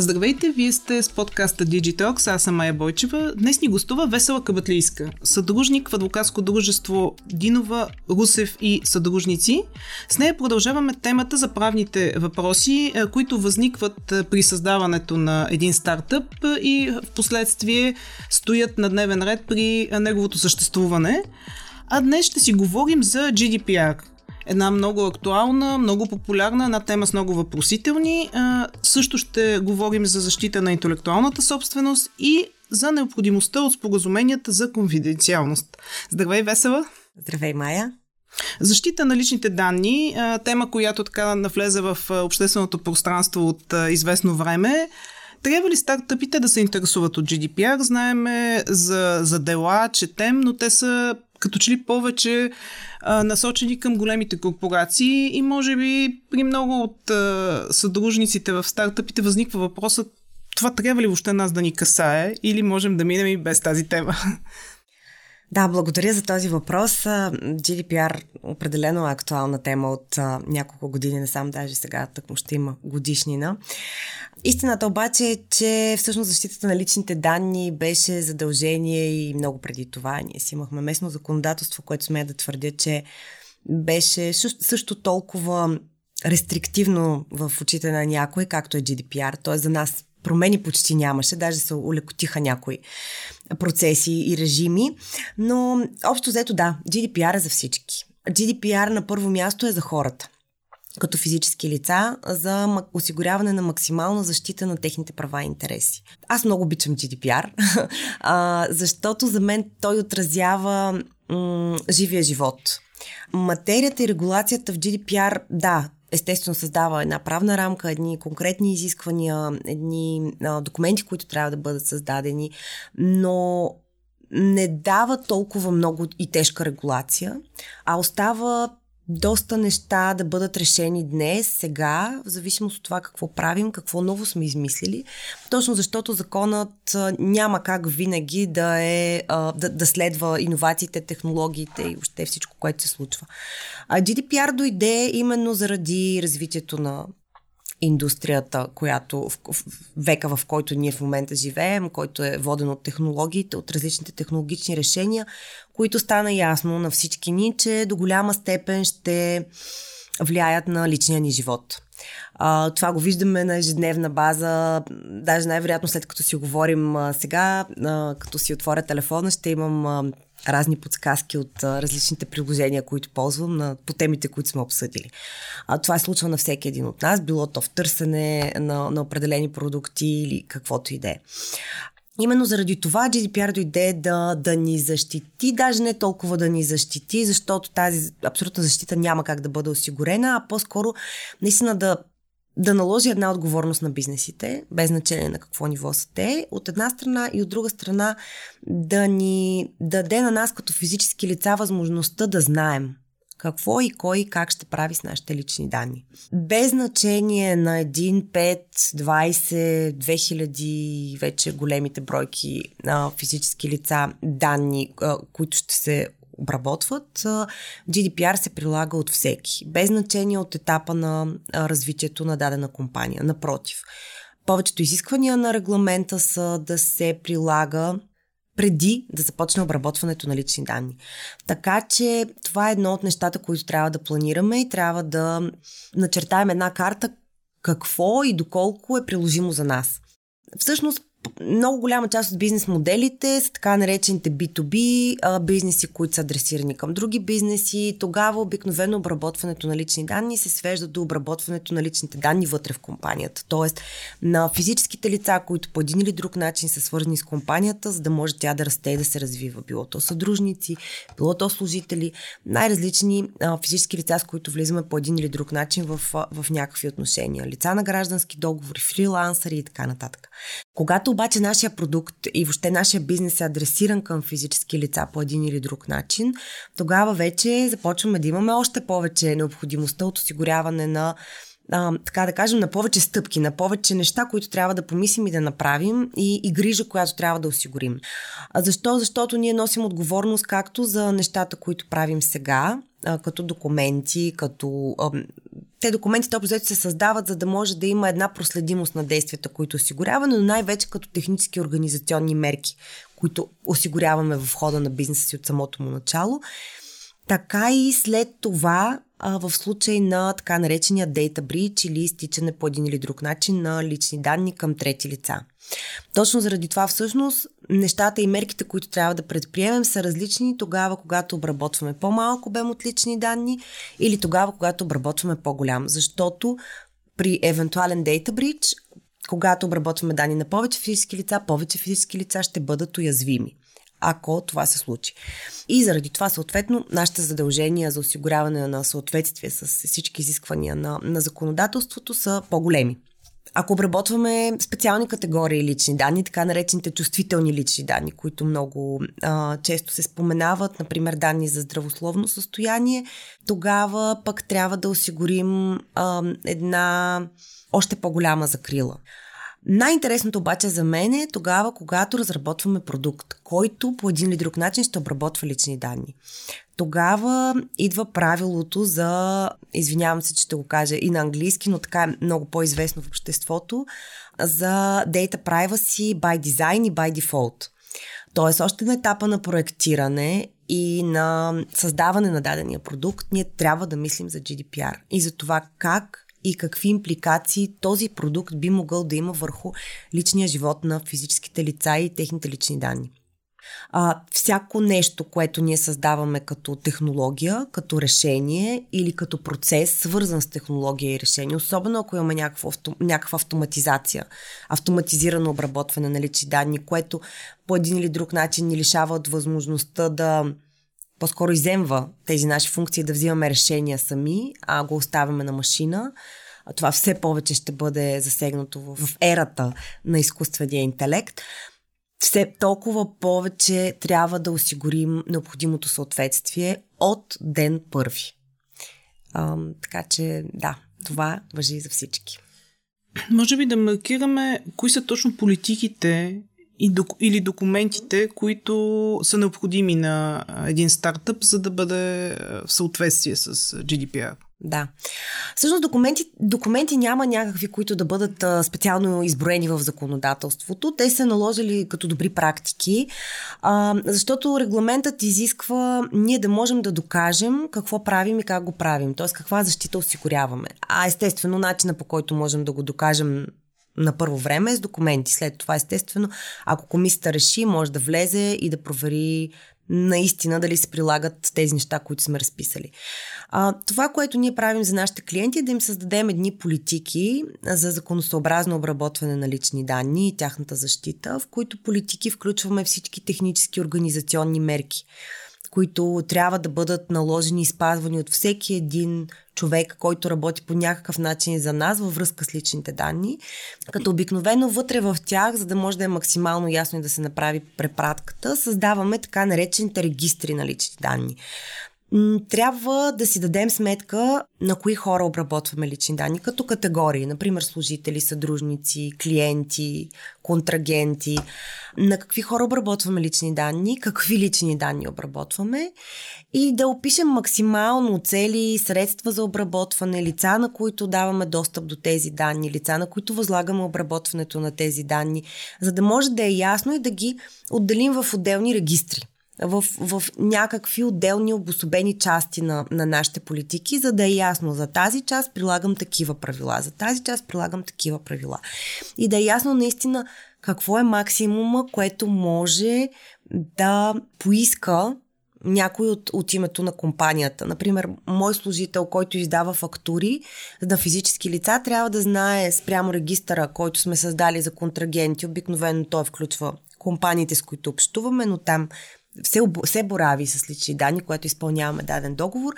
Здравейте, вие сте с подкаста Digitalks, аз съм Майя Бойчева. Днес ни гостува Весела Кабатлийска, съдружник в адвокатско дружество Динова, Русев и съдружници. С нея продължаваме темата за правните въпроси, които възникват при създаването на един стартъп и в последствие стоят на дневен ред при неговото съществуване. А днес ще си говорим за GDPR – една много актуална, много популярна, една тема с много въпросителни. А, също ще говорим за защита на интелектуалната собственост и за необходимостта от споразуменията за конфиденциалност. Здравей, Весела! Здравей, Майя! Защита на личните данни, тема, която така навлезе в общественото пространство от известно време. Трябва ли стартъпите да се интересуват от GDPR? Знаеме за, за дела, четем, но те са като че ли повече а, насочени към големите корпорации и може би при много от а, съдружниците в стартъпите възниква въпросът това трябва ли въобще нас да ни касае или можем да минем и без тази тема? Да, благодаря за този въпрос. GDPR определено е актуална тема от а, няколко години, не сам даже сега тъкмо ще има годишнина. Истината обаче е, че всъщност защитата на личните данни беше задължение и много преди това. Ние си имахме местно законодателство, което сме да твърдя, че беше също, също толкова рестриктивно в очите на някой, както е GDPR. Т.е. за нас промени почти нямаше, даже се улекотиха някои процеси и режими. Но общо взето да, GDPR е за всички. GDPR на първо място е за хората като физически лица за осигуряване на максимална защита на техните права и интереси. Аз много обичам GDPR, защото за мен той отразява м- живия живот. Материята и регулацията в GDPR, да, естествено създава една правна рамка, едни конкретни изисквания, едни а, документи, които трябва да бъдат създадени, но не дава толкова много и тежка регулация, а остава доста неща да бъдат решени днес, сега, в зависимост от това какво правим, какво ново сме измислили. Точно защото законът няма как винаги да, е, да, да следва иновациите, технологиите и въобще всичко, което се случва. А GDPR дойде именно заради развитието на индустрията, която в, в века, в който ние в момента живеем, който е воден от технологиите, от различните технологични решения, които стана ясно на всички ни, че до голяма степен ще влияят на личния ни живот. А, това го виждаме на ежедневна база. Даже най-вероятно след като си говорим а, сега, а, като си отворя телефона, ще имам а, разни подсказки от а, различните приложения, които ползвам на, по темите, които сме обсъдили. А, това е случва на всеки един от нас, било то в търсене на, на определени продукти или каквото и да е. Именно заради това GDPR дойде да, да ни защити, даже не толкова да ни защити, защото тази абсолютна защита няма как да бъде осигурена, а по-скоро наистина да да наложи една отговорност на бизнесите, без значение на какво ниво са те, от една страна и от друга страна да ни даде на нас като физически лица възможността да знаем какво и кой и как ще прави с нашите лични данни. Без значение на 1, 5, 20, 2000 вече големите бройки на физически лица данни, които ще се обработват, GDPR се прилага от всеки, без значение от етапа на развитието на дадена компания. Напротив, повечето изисквания на регламента са да се прилага преди да започне обработването на лични данни. Така че това е едно от нещата, които трябва да планираме и трябва да начертаем една карта какво и доколко е приложимо за нас. Всъщност, много голяма част от бизнес моделите са така наречените B2B а, бизнеси, които са адресирани към други бизнеси. Тогава обикновено обработването на лични данни се свежда до обработването на личните данни вътре в компанията. Тоест на физическите лица, които по един или друг начин са свързани с компанията, за да може тя да расте и да се развива. Било то съдружници, било то служители, най-различни физически лица, с които влизаме по един или друг начин в, в някакви отношения. Лица на граждански договори, фрилансъри и така нататък. Когато обаче нашия продукт и въобще нашия бизнес е адресиран към физически лица по един или друг начин, тогава вече започваме да имаме още повече необходимостта от осигуряване на а, така да кажем, на повече стъпки, на повече неща, които трябва да помислим и да направим и, и грижа, която трябва да осигурим. А защо? Защото ние носим отговорност както за нещата, които правим сега, а, като документи, като а, те документите общо се създават, за да може да има една проследимост на действията, които осигуряваме, но най-вече като технически организационни мерки, които осигуряваме в хода на бизнеса си от самото му начало. Така и след това а, в случай на така наречения data breach или изтичане по един или друг начин на лични данни към трети лица. Точно заради това всъщност нещата и мерките, които трябва да предприемем са различни тогава, когато обработваме по-малко обем от лични данни или тогава, когато обработваме по-голям. Защото при евентуален data breach, когато обработваме данни на повече физически лица, повече физически лица ще бъдат уязвими ако това се случи. И заради това, съответно, нашите задължения за осигуряване на съответствие с всички изисквания на, на законодателството са по-големи. Ако обработваме специални категории лични данни, така наречените чувствителни лични данни, които много а, често се споменават, например данни за здравословно състояние, тогава пък трябва да осигурим а, една още по-голяма закрила. Най-интересното обаче за мен е тогава, когато разработваме продукт, който по един или друг начин ще обработва лични данни. Тогава идва правилото за, извинявам се, че ще го кажа и на английски, но така е много по-известно в обществото, за Data Privacy by Design и by Default. Тоест, още на етапа на проектиране и на създаване на дадения продукт, ние трябва да мислим за GDPR и за това как и какви импликации този продукт би могъл да има върху личния живот на физическите лица и техните лични данни. А, всяко нещо, което ние създаваме като технология, като решение или като процес, свързан с технология и решение, особено ако имаме някаква, някаква автоматизация, автоматизирано обработване на лични данни, което по един или друг начин ни лишава от възможността да по-скоро иземва тези наши функции да взимаме решения сами, а го оставяме на машина. Това все повече ще бъде засегнато в ерата на изкуствения интелект. Все толкова повече трябва да осигурим необходимото съответствие от ден първи. А, така че, да, това въжи за всички. Може би да маркираме кои са точно политиките или документите, които са необходими на един стартъп, за да бъде в съответствие с GDPR. Да. Всъщност документи, документи няма някакви, които да бъдат а, специално изброени в законодателството. Те са наложили като добри практики, а, защото регламентът изисква ние да можем да докажем какво правим и как го правим, т.е. каква защита осигуряваме. А естествено, начина по който можем да го докажем на първо време с документи. След това, естествено, ако комисията реши, може да влезе и да провери наистина дали се прилагат тези неща, които сме разписали. А, това, което ние правим за нашите клиенти е да им създадем едни политики за законосъобразно обработване на лични данни и тяхната защита, в които политики включваме всички технически организационни мерки които трябва да бъдат наложени и спазвани от всеки един човек, който работи по някакъв начин за нас във връзка с личните данни, като обикновено вътре в тях, за да може да е максимално ясно и да се направи препратката, създаваме така наречените регистри на лични данни трябва да си дадем сметка на кои хора обработваме лични данни, като категории, например служители, съдружници, клиенти, контрагенти, на какви хора обработваме лични данни, какви лични данни обработваме и да опишем максимално цели, средства за обработване, лица, на които даваме достъп до тези данни, лица, на които възлагаме обработването на тези данни, за да може да е ясно и да ги отделим в отделни регистри в, в някакви отделни обособени части на, на нашите политики, за да е ясно за тази част прилагам такива правила, за тази част прилагам такива правила. И да е ясно наистина какво е максимума, което може да поиска някой от, от името на компанията. Например, мой служител, който издава фактури на физически лица, трябва да знае спрямо регистъра, който сме създали за контрагенти. Обикновено той включва компаниите, с които общуваме, но там се, се борави с лични данни, което изпълняваме даден договор,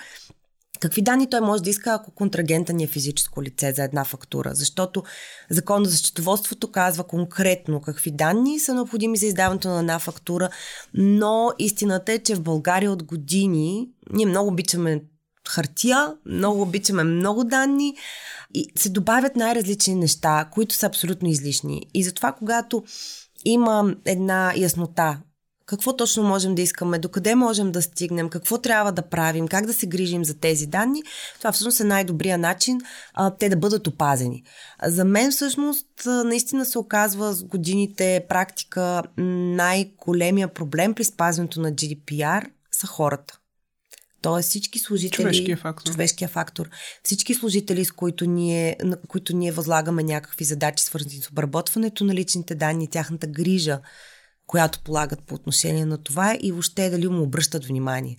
Какви данни той може да иска, ако контрагента ни е физическо лице за една фактура? Защото Законът за счетоводството казва конкретно какви данни са необходими за издаването на една фактура, но истината е, че в България от години ние много обичаме хартия, много обичаме много данни и се добавят най-различни неща, които са абсолютно излишни. И затова, когато има една яснота какво точно можем да искаме, докъде можем да стигнем, какво трябва да правим, как да се грижим за тези данни, това всъщност е най-добрият начин а, те да бъдат опазени. За мен всъщност наистина се оказва с годините практика най-големия проблем при спазването на GDPR са хората. Тоест всички служители... Човешкия фактор. Човешкия фактор. Всички служители, с които ние, на които ние възлагаме някакви задачи, свързани с обработването на личните данни, тяхната грижа, която полагат по отношение на това и въобще дали му обръщат внимание.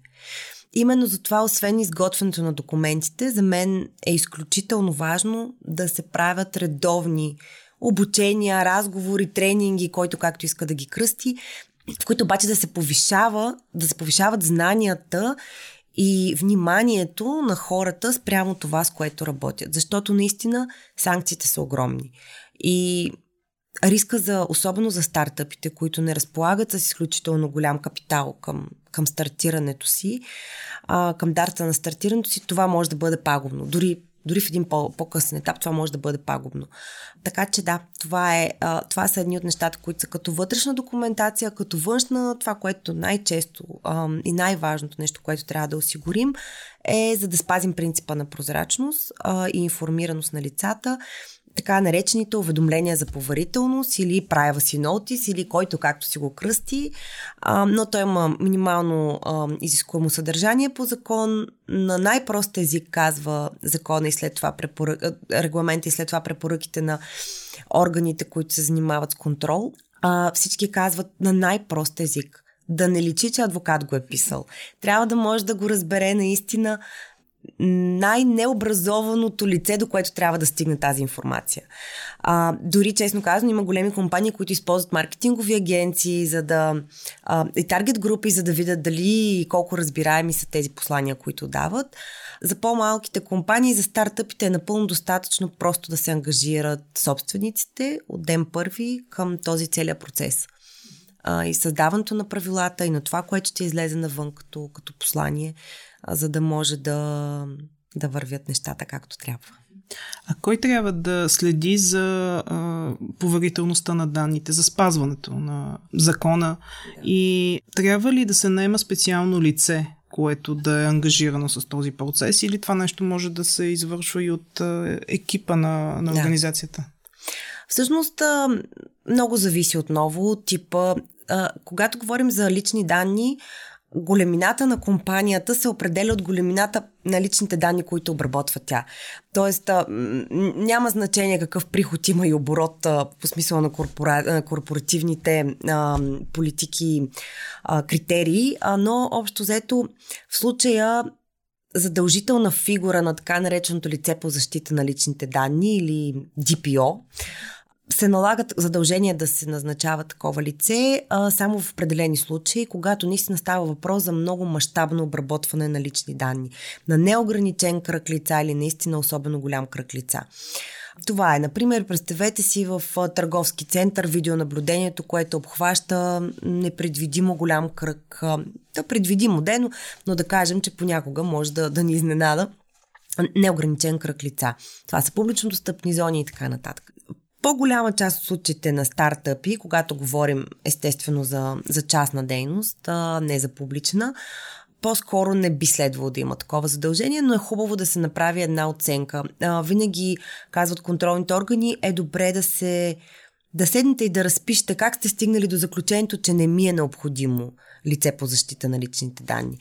Именно за това, освен изготвянето на документите, за мен е изключително важно да се правят редовни обучения, разговори, тренинги, който както иска да ги кръсти, в които обаче да се повишава, да се повишават знанията и вниманието на хората спрямо това, с което работят. Защото наистина санкциите са огромни. И риска за, особено за стартъпите, които не разполагат с изключително голям капитал към, към стартирането си, а, към дарта на стартирането си, това може да бъде пагубно. Дори дори в един по- по-късен етап това може да бъде пагубно. Така че да, това, е, а, това са едни от нещата, които са като вътрешна документация, като външна, това, което най-често а, и най-важното нещо, което трябва да осигурим, е за да спазим принципа на прозрачност а, и информираност на лицата така наречените уведомления за поверителност или privacy notice или който както си го кръсти, а, но той има минимално а, изискуемо съдържание по закон. На най-прост език казва закона и след това препорък, регламента и след това препоръките на органите, които се занимават с контрол. А, всички казват на най-прост език. Да не личи, че адвокат го е писал. Трябва да може да го разбере наистина най-необразованото лице, до което трябва да стигне тази информация. А, дори, честно казано, има големи компании, които използват маркетингови агенции за да, а, и таргет групи, за да видят дали и колко разбираеми са тези послания, които дават. За по-малките компании, за стартъпите е напълно достатъчно просто да се ангажират собствениците от ден първи към този целият процес и създаването на правилата и на това, което ще излезе навън като, като послание, за да може да, да вървят нещата както трябва. А кой трябва да следи за а, поверителността на данните, за спазването на закона? И трябва ли да се наема специално лице, което да е ангажирано с този процес, или това нещо може да се извършва и от а, екипа на, на организацията? Да. Всъщност, много зависи отново от типа. Когато говорим за лични данни, големината на компанията се определя от големината на личните данни, които обработва тя. Тоест, а, няма значение какъв приход има и оборот а, по смисъл на корпора... корпоративните а, политики, а, критерии, а, но общо взето в случая задължителна фигура на така нареченото лице по защита на личните данни или DPO се налагат задължения да се назначава такова лице а, само в определени случаи, когато наистина става въпрос за много мащабно обработване на лични данни. На неограничен кръг лица или наистина особено голям кръг лица. Това е, например, представете си в търговски център видеонаблюдението, което обхваща непредвидимо голям кръг. Да, предвидимо дено, но да кажем, че понякога може да, да ни изненада неограничен кръг лица. Това са публично достъпни зони и така нататък по-голяма част от случаите на стартъпи, когато говорим естествено за, за частна дейност, а не за публична, по-скоро не би следвало да има такова задължение, но е хубаво да се направи една оценка. А, винаги, казват контролните органи, е добре да се да седнете и да разпишете как сте стигнали до заключението, че не ми е необходимо лице по защита на личните данни.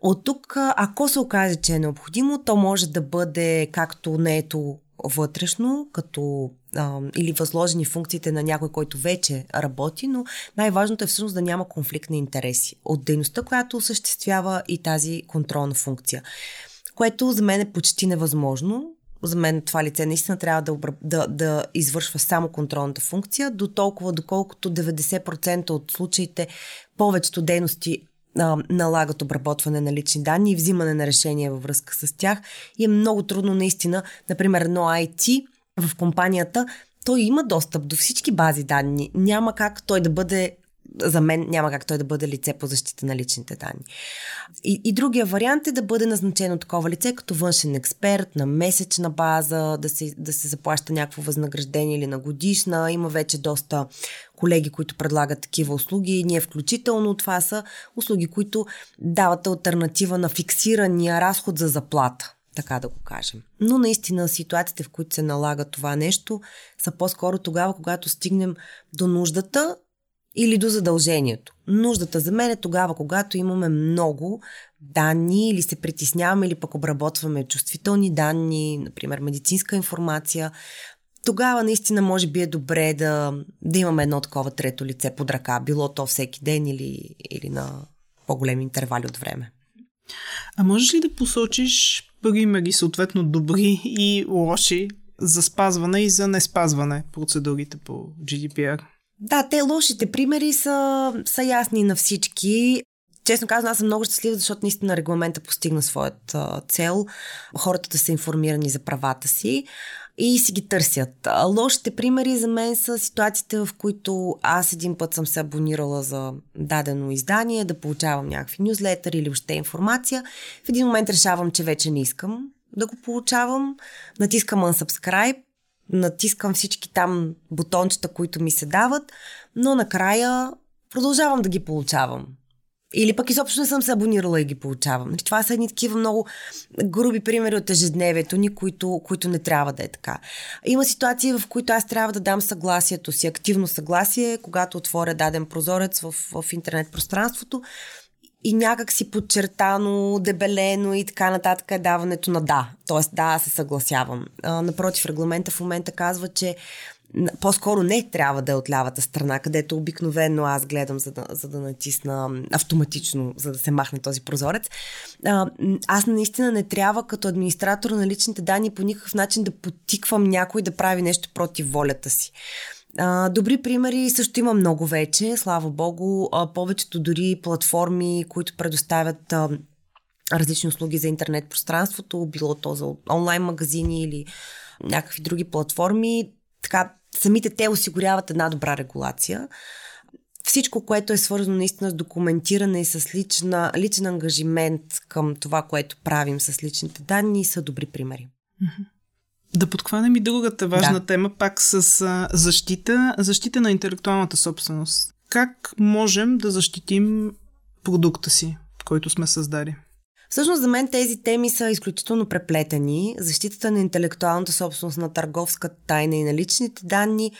От тук, ако се окаже, че е необходимо, то може да бъде както неето вътрешно, като а, или възложени функциите на някой, който вече работи, но най-важното е всъщност да няма конфликт на интереси от дейността, която осъществява и тази контролна функция. Което за мен е почти невъзможно. За мен това лице наистина трябва да, да, да извършва само контролната функция, до толкова, доколкото 90% от случаите повечето дейности а, налагат обработване на лични данни и взимане на решения във връзка с тях. И е много трудно наистина, например, едно IT в компанията, той има достъп до всички бази данни. Няма как той да бъде за мен няма как той да бъде лице по защита на личните данни. И, и другия вариант е да бъде назначено такова лице като външен експерт на месечна база, да се, да се заплаща някакво възнаграждение или на годишна. Има вече доста колеги, които предлагат такива услуги. Ние включително това са услуги, които дават альтернатива на фиксирания разход за заплата така да го кажем. Но наистина ситуациите, в които се налага това нещо, са по-скоро тогава, когато стигнем до нуждата или до задължението. Нуждата за мен е тогава, когато имаме много данни или се притесняваме или пък обработваме чувствителни данни, например медицинска информация. Тогава наистина може би е добре да, да имаме едно такова трето лице под ръка, било то всеки ден или, или на по-големи интервали от време. А можеш ли да посочиш примери, съответно добри и лоши, за спазване и за не спазване процедурите по GDPR? Да, те лошите примери са, са ясни на всички. Честно казвам, аз съм много щастлива, защото наистина регламента постигна своята цел. Хората да са информирани за правата си и си ги търсят. Лошите примери за мен са ситуациите, в които аз един път съм се абонирала за дадено издание, да получавам някакви нюзлетъри или още информация. В един момент решавам, че вече не искам да го получавам. Натискам unsubscribe, натискам всички там бутончета, които ми се дават, но накрая продължавам да ги получавам. Или пък изобщо не съм се абонирала и ги получавам. Нали, това са едни такива много груби примери от ежедневието ни, които, които не трябва да е така. Има ситуации, в които аз трябва да дам съгласието си, активно съгласие, когато отворя даден прозорец в, в интернет пространството и някак си подчертано, дебелено и така нататък е даването на да. Тоест да, се съгласявам. А, напротив, регламента в момента казва, че по-скоро не трябва да е от лявата страна, където обикновено аз гледам, за да, за да натисна автоматично, за да се махне този прозорец. А, аз наистина не трябва като администратор на личните данни по никакъв начин да потиквам някой да прави нещо против волята си. А, добри примери също има много вече, слава богу. А, повечето дори платформи, които предоставят а, различни услуги за интернет пространството, било то за онлайн магазини или някакви други платформи, така самите те осигуряват една добра регулация. Всичко, което е свързано наистина с документиране и с лична, личен ангажимент към това, което правим с личните данни, са добри примери. Да подхванем и другата важна да. тема, пак с защита, защита на интелектуалната собственост. Как можем да защитим продукта си, който сме създали? Всъщност за мен тези теми са изключително преплетени. Защитата на интелектуалната собственост на търговската тайна и на личните данни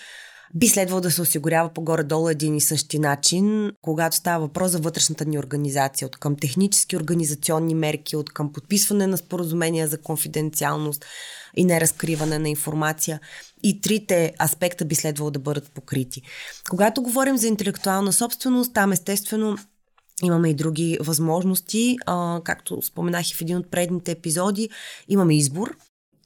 би следвало да се осигурява по-горе-долу един и същи начин, когато става въпрос за вътрешната ни организация, от към технически организационни мерки, от към подписване на споразумения за конфиденциалност и неразкриване на информация. И трите аспекта би следвало да бъдат покрити. Когато говорим за интелектуална собственост, там естествено Имаме и други възможности. А, както споменах и в един от предните епизоди, имаме избор.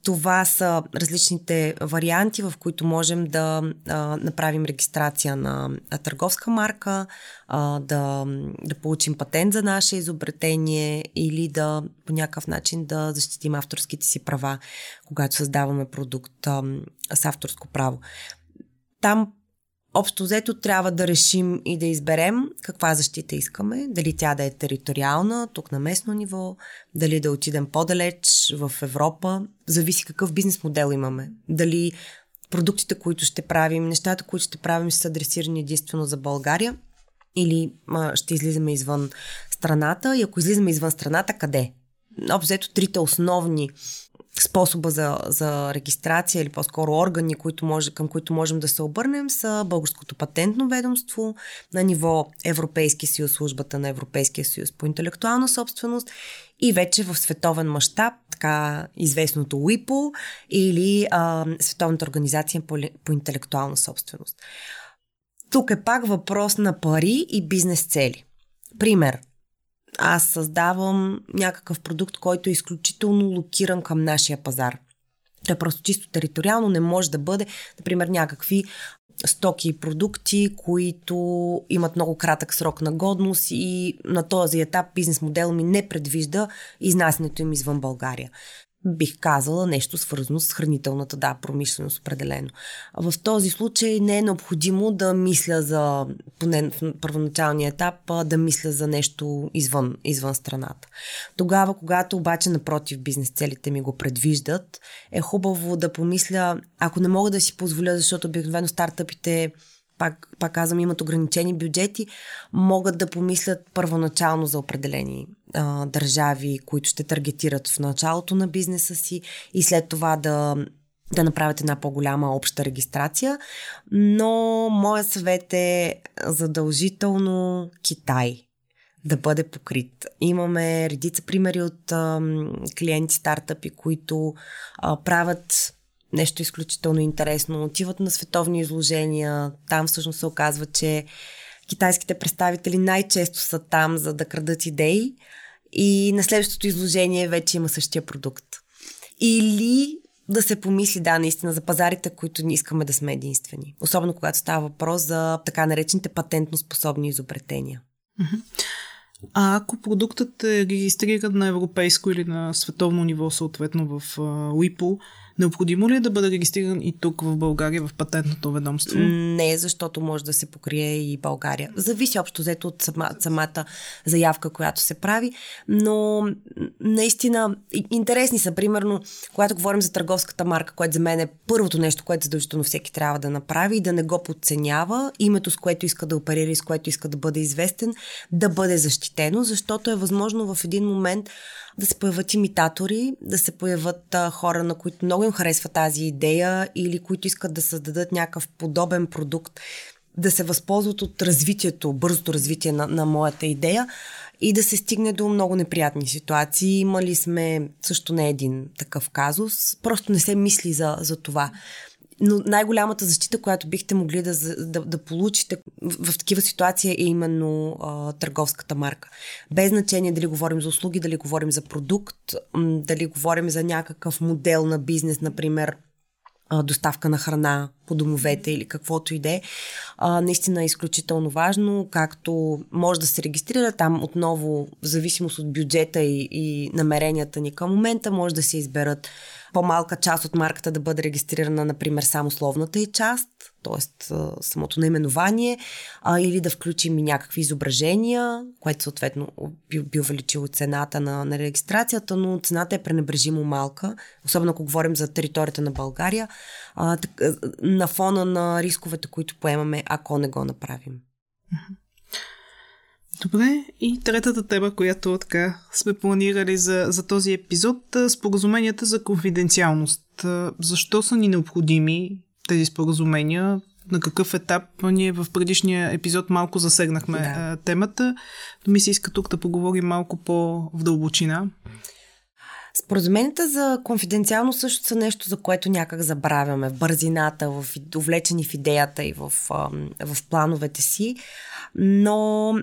Това са различните варианти, в които можем да а, направим регистрация на търговска марка, а, да, да получим патент за наше изобретение или да по някакъв начин да защитим авторските си права, когато създаваме продукт а, с авторско право. Там Общо взето трябва да решим и да изберем каква защита искаме, дали тя да е териториална, тук на местно ниво, дали да отидем по-далеч в Европа. Зависи какъв бизнес модел имаме. Дали продуктите, които ще правим, нещата, които ще правим, са адресирани единствено за България или а, ще излизаме извън страната и ако излизаме извън страната, къде? Общо взето трите основни способа за, за регистрация или по-скоро органи, които може, към които можем да се обърнем са Българското патентно ведомство на ниво Европейски съюз, службата на Европейския съюз по интелектуална собственост и вече в световен мащаб, така известното УИПО или а, Световната организация по, по интелектуална собственост. Тук е пак въпрос на пари и бизнес цели. Пример аз създавам някакъв продукт, който е изключително локиран към нашия пазар. Той е просто чисто териториално не може да бъде, например, някакви стоки и продукти, които имат много кратък срок на годност и на този етап бизнес модел ми не предвижда изнасянето им извън България. Бих казала нещо свързано с хранителната, да, промишленост определено. В този случай не е необходимо да мисля за, поне в първоначалния етап, да мисля за нещо извън, извън страната. Тогава, когато обаче напротив бизнес целите ми го предвиждат, е хубаво да помисля, ако не мога да си позволя, защото обикновено стартъпите пак, пак казвам, имат ограничени бюджети, могат да помислят първоначално за определени а, държави, които ще таргетират в началото на бизнеса си и след това да, да направят една по-голяма обща регистрация. Но моят съвет е задължително Китай да бъде покрит. Имаме редица примери от а, клиенти, стартъпи, които а, правят нещо изключително интересно. Отиват на световни изложения. Там всъщност се оказва, че китайските представители най-често са там, за да крадат идеи. И на следващото изложение вече има същия продукт. Или да се помисли, да, наистина, за пазарите, които не искаме да сме единствени. Особено когато става въпрос за така наречените патентно способни изобретения. А ако продуктът е регистриран на европейско или на световно ниво, съответно в WIPO, Необходимо ли е да бъде регистриран и тук в България в патентното ведомство? Не, защото може да се покрие и България. Зависи общо взето от сама, самата заявка, която се прави, но наистина интересни са. Примерно, когато говорим за търговската марка, което за мен е първото нещо, което задължително всеки трябва да направи и да не го подценява, името с което иска да оперира и с което иска да бъде известен, да бъде защитено, защото е възможно в един момент да се появят имитатори, да се появят а, хора, на които много им харесва тази идея или които искат да създадат някакъв подобен продукт, да се възползват от развитието, бързото развитие на, на моята идея и да се стигне до много неприятни ситуации. Имали сме също не един такъв казус. Просто не се мисли за, за това. Но най-голямата защита, която бихте могли да, да, да получите в, в такива ситуации е именно а, търговската марка. Без значение дали говорим за услуги, дали говорим за продукт, дали говорим за някакъв модел на бизнес, например доставка на храна по домовете или каквото и да е. Наистина е изключително важно, както може да се регистрира там отново, в зависимост от бюджета и, и намеренията ни към момента, може да се изберат по-малка част от марката да бъде регистрирана, например, само словната и част, т.е. самото наименование, а, или да включим и някакви изображения, което съответно би, би увеличило цената на, на регистрацията, но цената е пренебрежимо малка, особено ако говорим за територията на България, а, так, на фона на рисковете, които поемаме, ако не го направим. Добре, и третата тема, която така сме планирали за, за този епизод, споразуменията за конфиденциалност. Защо са ни необходими тези споразумения? На какъв етап? Ние в предишния епизод малко засегнахме да. темата, ми се иска тук да поговорим малко по-в дълбочина. Споразуменията за конфиденциалност също са нещо, за което някак забравяме в бързината, в увлечени в идеята и в, в плановете си. Но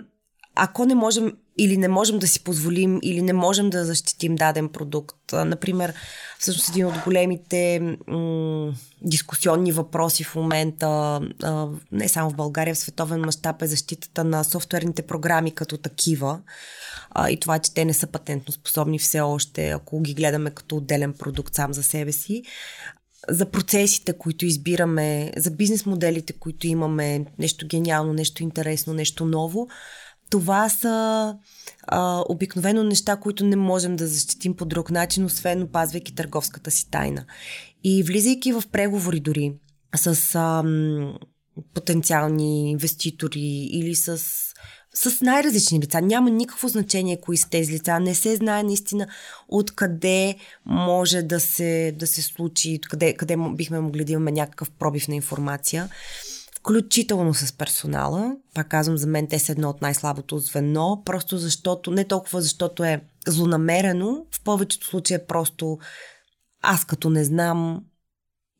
ако не можем или не можем да си позволим, или не можем да защитим даден продукт. Например, всъщност един от големите м- дискусионни въпроси в момента, а, не само в България, в световен мащаб е защитата на софтуерните програми като такива а, и това, че те не са патентно способни все още, ако ги гледаме като отделен продукт сам за себе си за процесите, които избираме, за бизнес моделите, които имаме, нещо гениално, нещо интересно, нещо ново това са а, обикновено неща, които не можем да защитим по друг начин, освен опазвайки търговската си тайна. И влизайки в преговори дори с а, потенциални инвеститори или с с най-различни лица. Няма никакво значение кои са тези лица. Не се знае наистина откъде може да се, да се случи, къде, къде бихме могли да имаме някакъв пробив на информация включително с персонала. Пак казвам, за мен те са едно от най-слабото звено, просто защото, не толкова защото е злонамерено, в повечето случаи е просто аз като не знам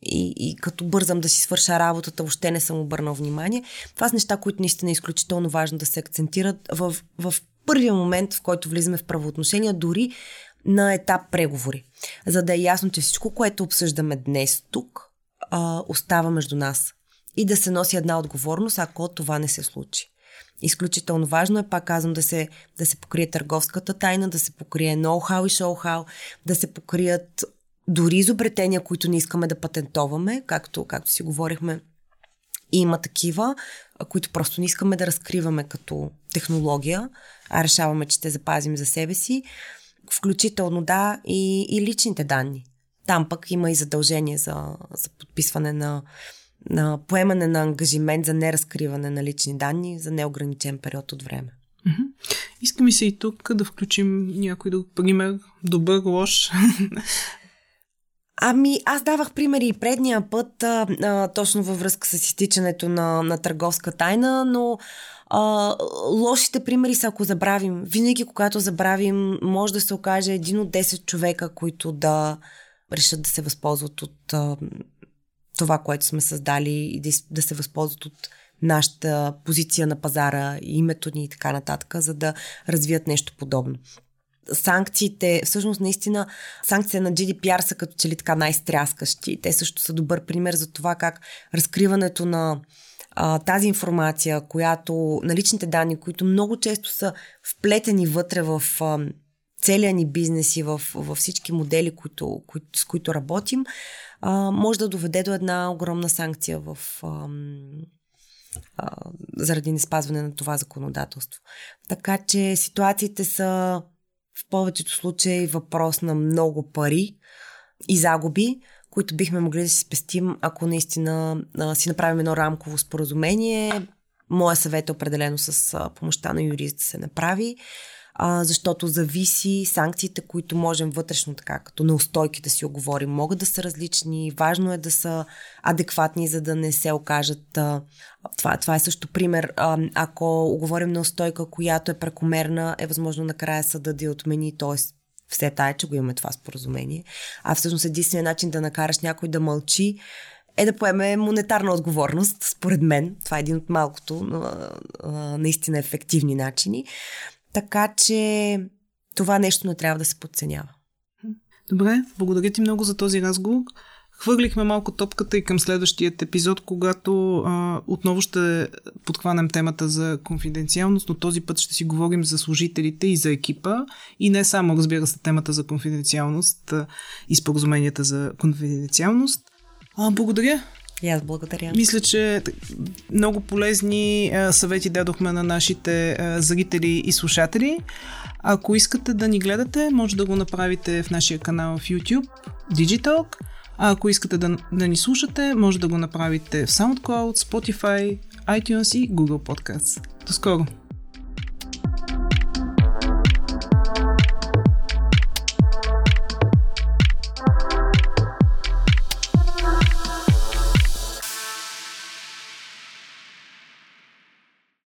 и, и като бързам да си свърша работата, въобще не съм обърнал внимание. Това са неща, които наистина е изключително важно да се акцентират в, в първия момент, в който влизаме в правоотношения, дори на етап преговори. За да е ясно, че всичко, което обсъждаме днес тук, а, остава между нас и да се носи една отговорност, ако това не се случи. Изключително важно е, пак казвам, да се, да се покрие търговската тайна, да се покрие ноу-хау и шоу-хау, да се покрият дори изобретения, които не искаме да патентоваме, както, както си говорихме, има такива, които просто не искаме да разкриваме като технология, а решаваме, че ще запазим за себе си, включително да и, и личните данни. Там пък има и задължение за, за подписване на, на поемане на ангажимент за неразкриване на лични данни за неограничен период от време. Mm-hmm. Се и тук да включим някой друг пример, добър, лош. Ами, аз давах примери и предния път, а, а, точно във връзка с изтичането на, на търговска тайна, но а, лошите примери са ако забравим. Винаги, когато забравим, може да се окаже един от 10 човека, които да решат да се възползват от а, това, което сме създали и да, да се възползват от нашата позиция на пазара, името ни и така нататък, за да развият нещо подобно санкциите, всъщност наистина санкциите на GDPR са като че ли така най-стряскащи. Те също са добър пример за това как разкриването на а, тази информация, която, на личните данни, които много често са вплетени вътре в а, целия ни бизнес и в, във всички модели, които, които, с които работим, а, може да доведе до една огромна санкция в, а, а, заради неспазване на това законодателство. Така че ситуациите са в повечето случаи въпрос на много пари и загуби, които бихме могли да си спестим, ако наистина а, си направим едно рамково споразумение. Моя съвет е определено с помощта на юрист да се направи а, защото зависи санкциите, които можем вътрешно така, като неустойки да си оговорим, могат да са различни. Важно е да са адекватни, за да не се окажат. А, това, това е също пример. А, ако оговорим неустойка, която е прекомерна, е възможно накрая съда да я отмени, т.е. все тая, че го имаме това споразумение. А всъщност единственият начин да накараш някой да мълчи е да поеме монетарна отговорност, според мен. Това е един от малкото, наистина ефективни начини. Така че това нещо не трябва да се подценява. Добре, благодаря ти много за този разговор. Хвърлихме малко топката и към следващият епизод, когато а, отново ще подхванем темата за конфиденциалност, но този път ще си говорим за служителите и за екипа и не само, разбира се, темата за конфиденциалност а, и споразуменията за конфиденциалност. А, благодаря. И аз благодаря. Мисля, че много полезни съвети дадохме на нашите зрители и слушатели. Ако искате да ни гледате, може да го направите в нашия канал в YouTube Digitalk. А ако искате да, да ни слушате, може да го направите в SoundCloud, Spotify, iTunes и Google Podcasts. До скоро!